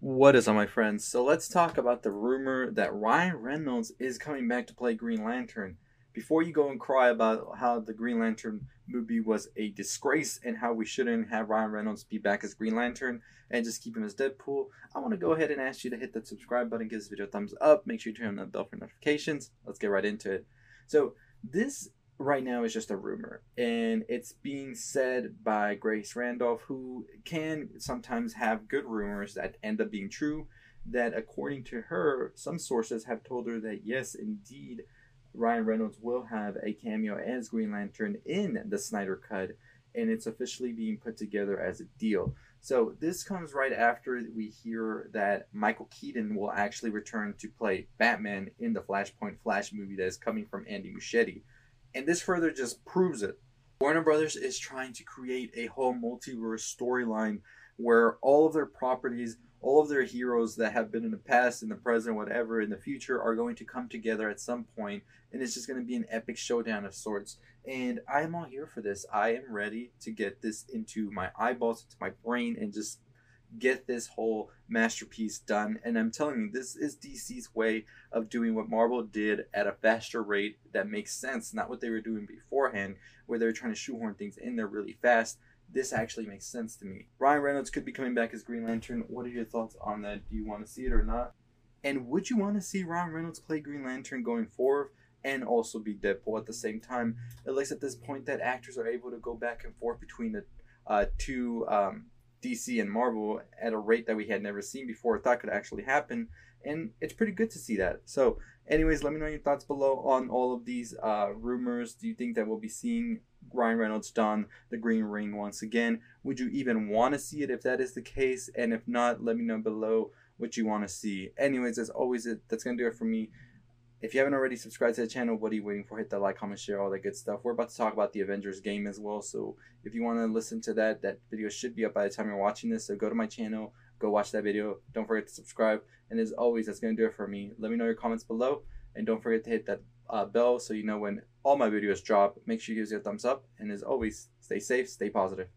What is up, my friends? So let's talk about the rumor that Ryan Reynolds is coming back to play Green Lantern. Before you go and cry about how the Green Lantern movie was a disgrace and how we shouldn't have Ryan Reynolds be back as Green Lantern and just keep him as Deadpool, I want to go ahead and ask you to hit that subscribe button, give this video a thumbs up, make sure you turn on the bell for notifications. Let's get right into it. So this right now is just a rumor and it's being said by Grace Randolph who can sometimes have good rumors that end up being true that according to her some sources have told her that yes indeed Ryan Reynolds will have a cameo as Green Lantern in the Snyder cut and it's officially being put together as a deal. So this comes right after we hear that Michael Keaton will actually return to play Batman in the Flashpoint Flash movie that is coming from Andy Muschietti and this further just proves it. Warner Brothers is trying to create a whole multiverse storyline where all of their properties, all of their heroes that have been in the past, in the present, whatever, in the future are going to come together at some point, and it's just going to be an epic showdown of sorts. And I am all here for this. I am ready to get this into my eyeballs, into my brain, and just get this whole masterpiece done. And I'm telling you, this is DC's way of doing what Marvel did at a faster rate that makes sense, not what they were doing beforehand, where they were trying to shoehorn things in there really fast. This actually makes sense to me. Ryan Reynolds could be coming back as Green Lantern. What are your thoughts on that? Do you want to see it or not? And would you want to see Ryan Reynolds play Green Lantern going forward? and also be Deadpool at the same time. At least at this point, that actors are able to go back and forth between the uh, two um, DC and Marvel at a rate that we had never seen before, thought could actually happen. And it's pretty good to see that. So, anyways, let me know your thoughts below on all of these uh, rumors. Do you think that we'll be seeing Ryan Reynolds don the Green Ring once again? Would you even want to see it if that is the case? And if not, let me know below what you want to see. Anyways, as always, that's going to do it for me. If you haven't already subscribed to the channel, what are you waiting for? Hit that like, comment, share, all that good stuff. We're about to talk about the Avengers game as well. So if you want to listen to that, that video should be up by the time you're watching this. So go to my channel, go watch that video. Don't forget to subscribe. And as always, that's going to do it for me. Let me know your comments below. And don't forget to hit that uh, bell so you know when all my videos drop. Make sure you give us a thumbs up. And as always, stay safe, stay positive.